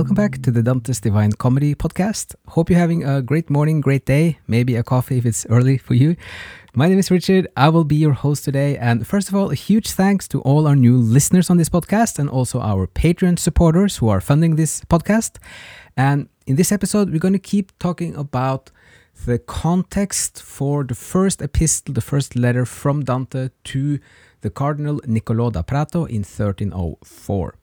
Welcome back to the Dante's Divine Comedy podcast. Hope you're having a great morning, great day, maybe a coffee if it's early for you. My name is Richard. I will be your host today. And first of all, a huge thanks to all our new listeners on this podcast and also our Patreon supporters who are funding this podcast. And in this episode, we're going to keep talking about the context for the first epistle, the first letter from Dante to the Cardinal Niccolò da Prato in 1304.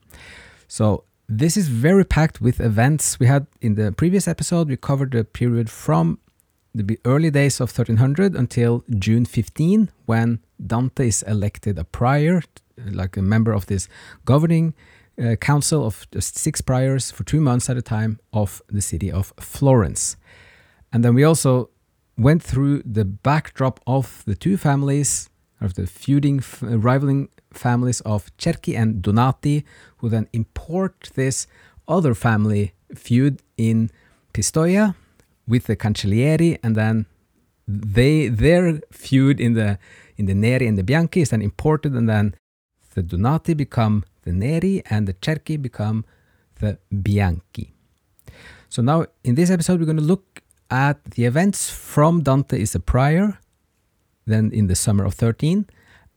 So, this is very packed with events. We had in the previous episode, we covered the period from the early days of 1300 until June 15, when Dante is elected a prior, like a member of this governing uh, council of just six priors for two months at a time of the city of Florence. And then we also went through the backdrop of the two families, of the feuding, uh, rivaling families of Cerchi and Donati, who then import this other family feud in Pistoia with the Cancellieri, and then they their feud in the in the Neri and the Bianchi is then imported, and then the Donati become the Neri, and the Cerchi become the Bianchi. So now in this episode, we're going to look at the events from Dante is a prior, then in the summer of 13,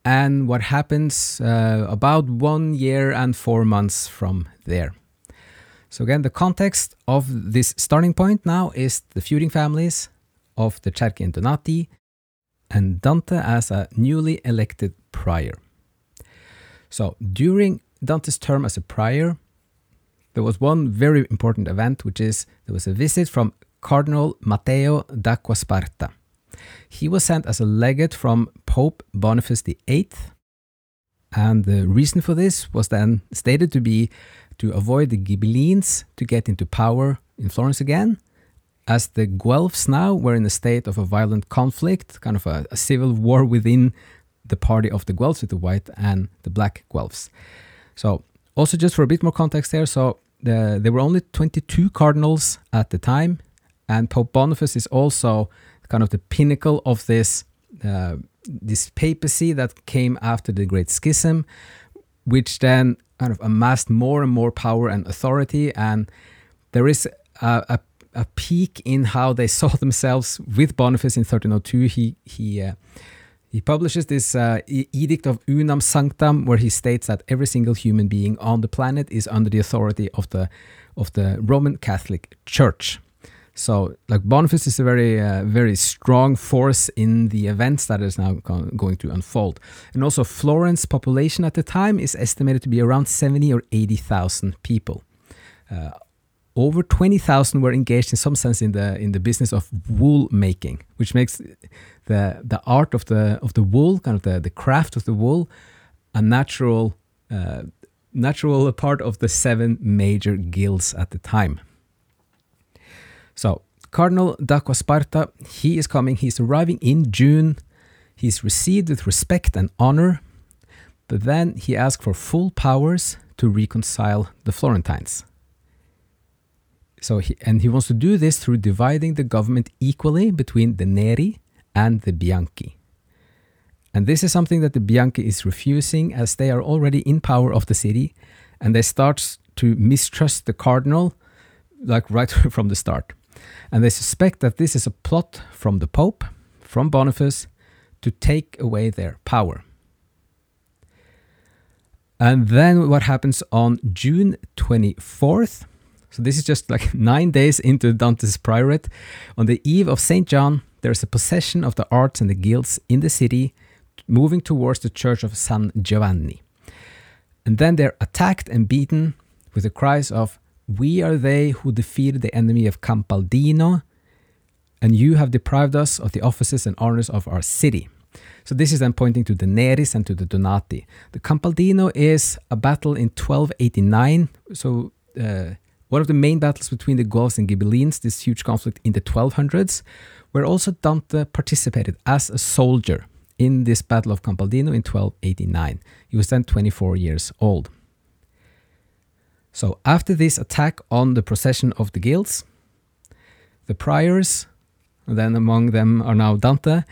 and what happens uh, about one year and four months from there. So, again, the context of this starting point now is the feuding families of the Cerchi and Donati, and Dante as a newly elected prior. So, during Dante's term as a prior, there was one very important event, which is there was a visit from Cardinal Matteo da d'Acquasparta. He was sent as a legate from Pope Boniface VIII, and the reason for this was then stated to be to avoid the Ghibellines to get into power in Florence again, as the Guelphs now were in a state of a violent conflict, kind of a, a civil war within the party of the Guelphs with the white and the black Guelphs. So, also just for a bit more context here, so the, there were only 22 cardinals at the time, and Pope Boniface is also kind of the pinnacle of this uh, this papacy that came after the Great Schism, which then kind of amassed more and more power and authority. And there is a, a, a peak in how they saw themselves with Boniface in 1302. He he uh, he publishes this uh, edict of unam sanctam, where he states that every single human being on the planet is under the authority of the of the Roman Catholic Church. So, like Boniface is a very, uh, very strong force in the events that is now going to unfold. And also, Florence population at the time is estimated to be around 70 or 80,000 people. Uh, over 20,000 were engaged in some sense in the in the business of wool making, which makes the the art of the of the wool, kind of the, the craft of the wool, a natural uh, natural part of the seven major guilds at the time. So, Cardinal d'Acquasparta, he is coming, he's arriving in June. He's received with respect and honor, but then he asks for full powers to reconcile the Florentines. So he, and he wants to do this through dividing the government equally between the Neri and the Bianchi. And this is something that the Bianchi is refusing as they are already in power of the city and they start to mistrust the cardinal like right from the start and they suspect that this is a plot from the Pope, from Boniface, to take away their power. And then what happens on June 24th? So this is just like nine days into Dante's priorate. On the eve of St. John, there's a procession of the arts and the guilds in the city moving towards the church of San Giovanni. And then they're attacked and beaten with the cries of we are they who defeated the enemy of Campaldino, and you have deprived us of the offices and honors of our city. So this is then pointing to the Neris and to the Donati. The Campaldino is a battle in 1289. So uh, one of the main battles between the Guelphs and Ghibellines, this huge conflict in the 1200s, where also Dante participated as a soldier in this battle of Campaldino in 1289. He was then 24 years old. So, after this attack on the procession of the guilds, the priors, then among them are now Dante,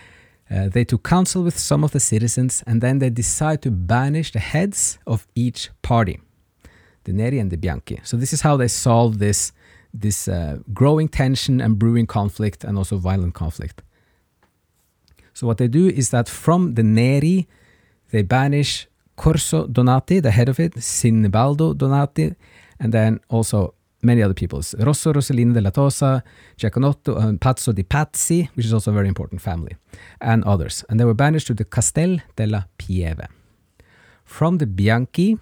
uh, they took counsel with some of the citizens and then they decide to banish the heads of each party. the Neri and the Bianchi. So this is how they solve this this uh, growing tension and brewing conflict and also violent conflict. So what they do is that from the Neri, they banish Corso Donati, the head of it, Sinibaldo Donati, and then also many other peoples. Rosso Rossellino della Tosa, Giaconotto, and Pazzo di Pazzi, which is also a very important family, and others. And they were banished to the Castel della Pieve. From the Bianchi,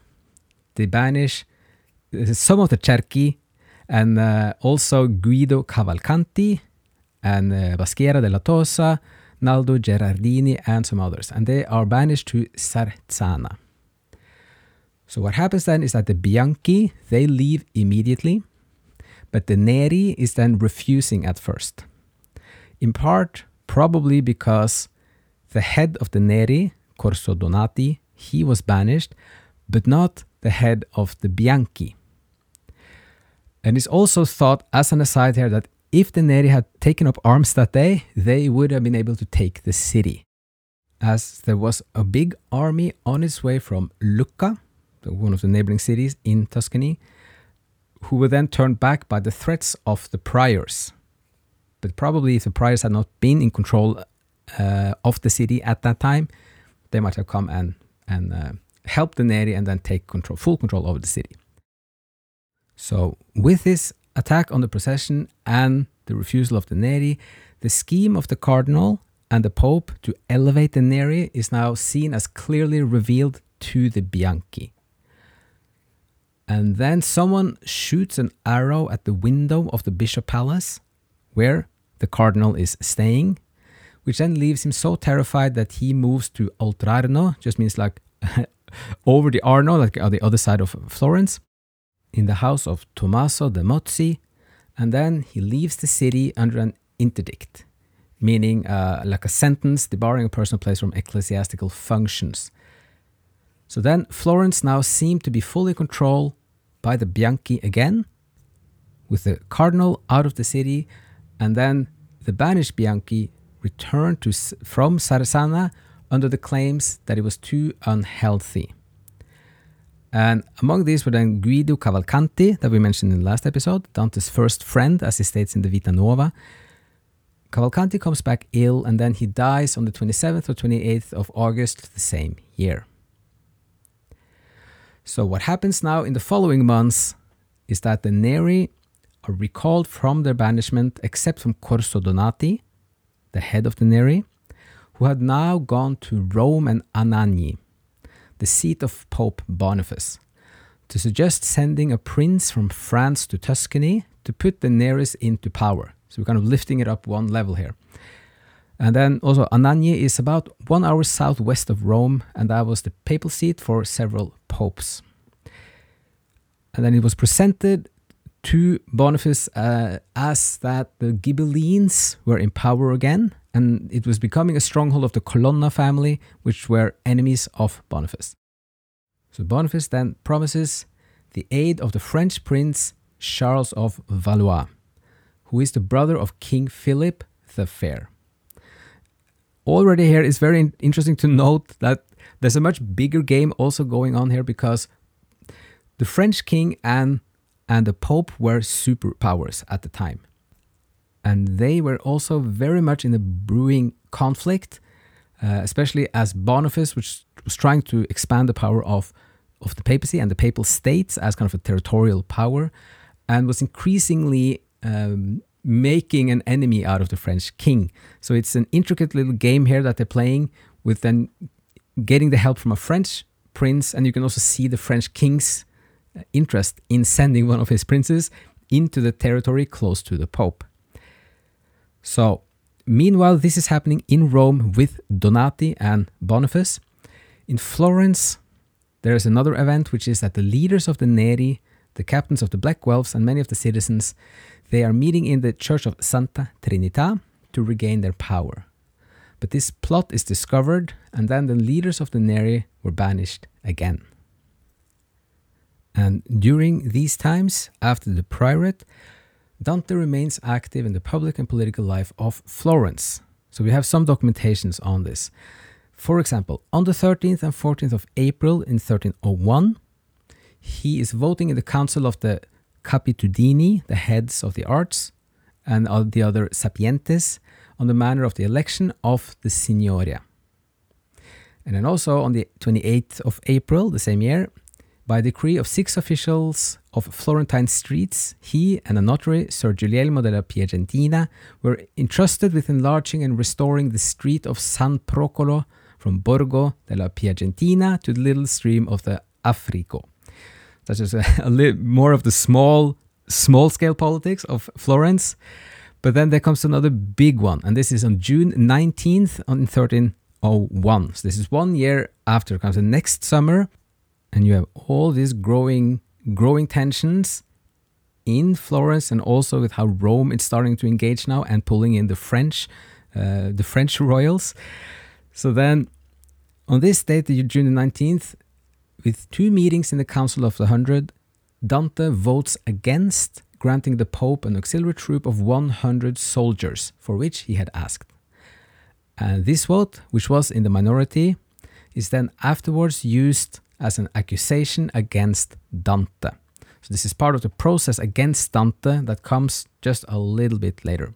they banish uh, some of the Cerchi and uh, also Guido Cavalcanti and uh, Baschera della Tosa, Naldo Gerardini, and some others. And they are banished to Sarzana. So what happens then is that the Bianchi, they leave immediately, but the Neri is then refusing at first. In part, probably because the head of the Neri, Corso Donati, he was banished, but not the head of the Bianchi. And it's also thought, as an aside here, that if the Neri had taken up arms that day, they would have been able to take the city. As there was a big army on its way from Lucca, one of the neighboring cities in Tuscany, who were then turned back by the threats of the priors. But probably if the priors had not been in control uh, of the city at that time, they might have come and, and uh, helped the Neri and then take control, full control over the city. So, with this attack on the procession and the refusal of the Neri, the scheme of the cardinal and the pope to elevate the Neri is now seen as clearly revealed to the Bianchi. And then someone shoots an arrow at the window of the bishop palace where the cardinal is staying, which then leaves him so terrified that he moves to Oltrarno, just means like over the Arno, like on the other side of Florence, in the house of Tommaso de Mozzi, and then he leaves the city under an interdict, meaning uh, like a sentence debarring a personal place from ecclesiastical functions. So then Florence now seemed to be fully controlled by the Bianchi again, with the cardinal out of the city, and then the banished Bianchi returned to, from Sarzana under the claims that it was too unhealthy. And among these were then Guido Cavalcanti, that we mentioned in the last episode, Dante's first friend, as he states in the Vita Nuova. Cavalcanti comes back ill and then he dies on the 27th or 28th of August the same year. So, what happens now in the following months is that the Neri are recalled from their banishment, except from Corso Donati, the head of the Neri, who had now gone to Rome and Anagni, the seat of Pope Boniface, to suggest sending a prince from France to Tuscany to put the Neris into power. So, we're kind of lifting it up one level here. And then also Anagni is about one hour southwest of Rome, and that was the papal seat for several popes. And then it was presented to Boniface uh, as that the Ghibellines were in power again, and it was becoming a stronghold of the Colonna family, which were enemies of Boniface. So Boniface then promises the aid of the French prince Charles of Valois, who is the brother of King Philip the Fair already here it's very interesting to note that there's a much bigger game also going on here because the French king and and the Pope were superpowers at the time. And they were also very much in a brewing conflict, uh, especially as Boniface, which was trying to expand the power of, of the papacy and the papal states as kind of a territorial power, and was increasingly um, making an enemy out of the French king. So it's an intricate little game here that they're playing with then getting the help from a French prince, and you can also see the French king's uh, interest in sending one of his princes into the territory close to the Pope. So, meanwhile, this is happening in Rome with Donati and Boniface. In Florence, there is another event, which is that the leaders of the Neri, the captains of the Black Guelphs, and many of the citizens, they are meeting in the Church of Santa Trinita to regain their power. But this plot is discovered, and then the leaders of the Neri were banished again. And during these times, after the priorate, Dante remains active in the public and political life of Florence. So we have some documentations on this. For example, on the 13th and 14th of April in 1301, he is voting in the council of the Capitudini, the heads of the arts, and all the other sapientes on the manner of the election of the Signoria. And then also on the 28th of April, the same year, by decree of six officials of Florentine streets, he and a notary, Sir Guglielmo della Piacentina, were entrusted with enlarging and restoring the street of San Procolo from Borgo della Piacentina to the little stream of the Africo. That's just a, a little more of the small, small scale politics of Florence. But then there comes another big one, and this is on June 19th on 1301. So this is one year after comes the next summer, and you have all these growing, growing tensions in Florence, and also with how Rome is starting to engage now and pulling in the French, uh, the French royals. So then, on this date, June 19th, with two meetings in the Council of the Hundred, Dante votes against granting the Pope an auxiliary troop of 100 soldiers, for which he had asked. And this vote, which was in the minority, is then afterwards used as an accusation against Dante. So, this is part of the process against Dante that comes just a little bit later.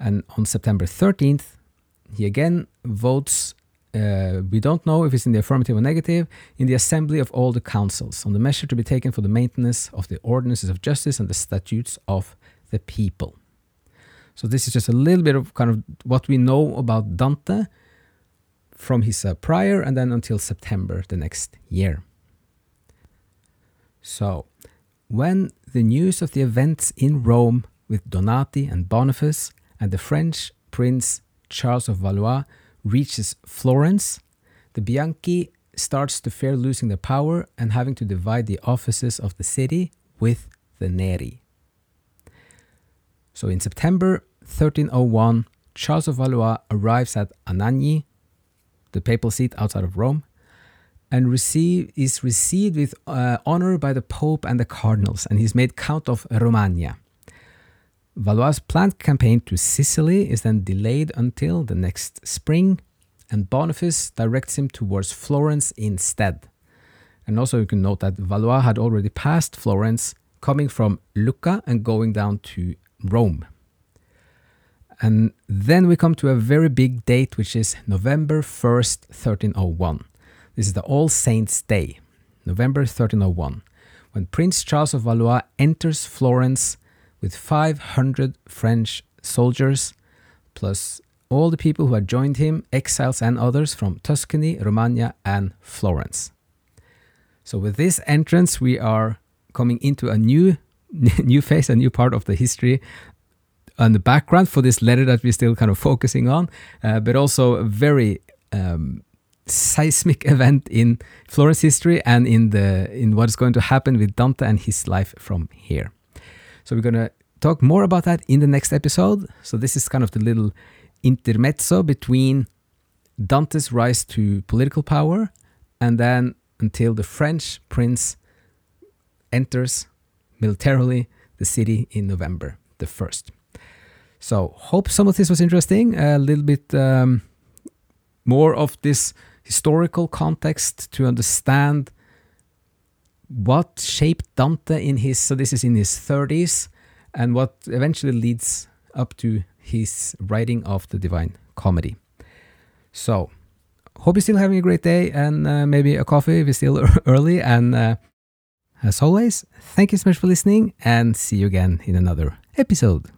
And on September 13th, he again votes uh, we don't know if it's in the affirmative or negative, in the assembly of all the councils, on the measure to be taken for the maintenance of the ordinances of justice and the statutes of the people. So, this is just a little bit of kind of what we know about Dante from his uh, prior and then until September the next year. So, when the news of the events in Rome with Donati and Boniface and the French Prince Charles of Valois reaches Florence, the Bianchi starts to fear losing their power and having to divide the offices of the city with the Neri. So in September 1301, Charles of Valois arrives at Anagni, the papal seat outside of Rome, and receive, is received with uh, honor by the Pope and the cardinals, and he's made Count of Romagna. Valois' planned campaign to Sicily is then delayed until the next spring, and Boniface directs him towards Florence instead. And also, you can note that Valois had already passed Florence, coming from Lucca and going down to Rome. And then we come to a very big date, which is November 1st, 1301. This is the All Saints' Day, November 1301, when Prince Charles of Valois enters Florence with 500 French soldiers, plus all the people who had joined him, exiles and others from Tuscany, Romagna, and Florence. So, with this entrance, we are coming into a new, new phase, a new part of the history and the background for this letter that we're still kind of focusing on, uh, but also a very um, seismic event in Florence history and in the in what is going to happen with Dante and his life from here. So we're going to talk more about that in the next episode. So this is kind of the little intermezzo between Dante's rise to political power and then until the French prince enters militarily the city in November the 1st. So, hope some of this was interesting. A little bit um, more of this historical context to understand what shaped Dante in his, so this is in his 30s, and what eventually leads up to his writing of the Divine Comedy. So, hope you're still having a great day and uh, maybe a coffee if it's still early. And uh, as always, thank you so much for listening and see you again in another episode.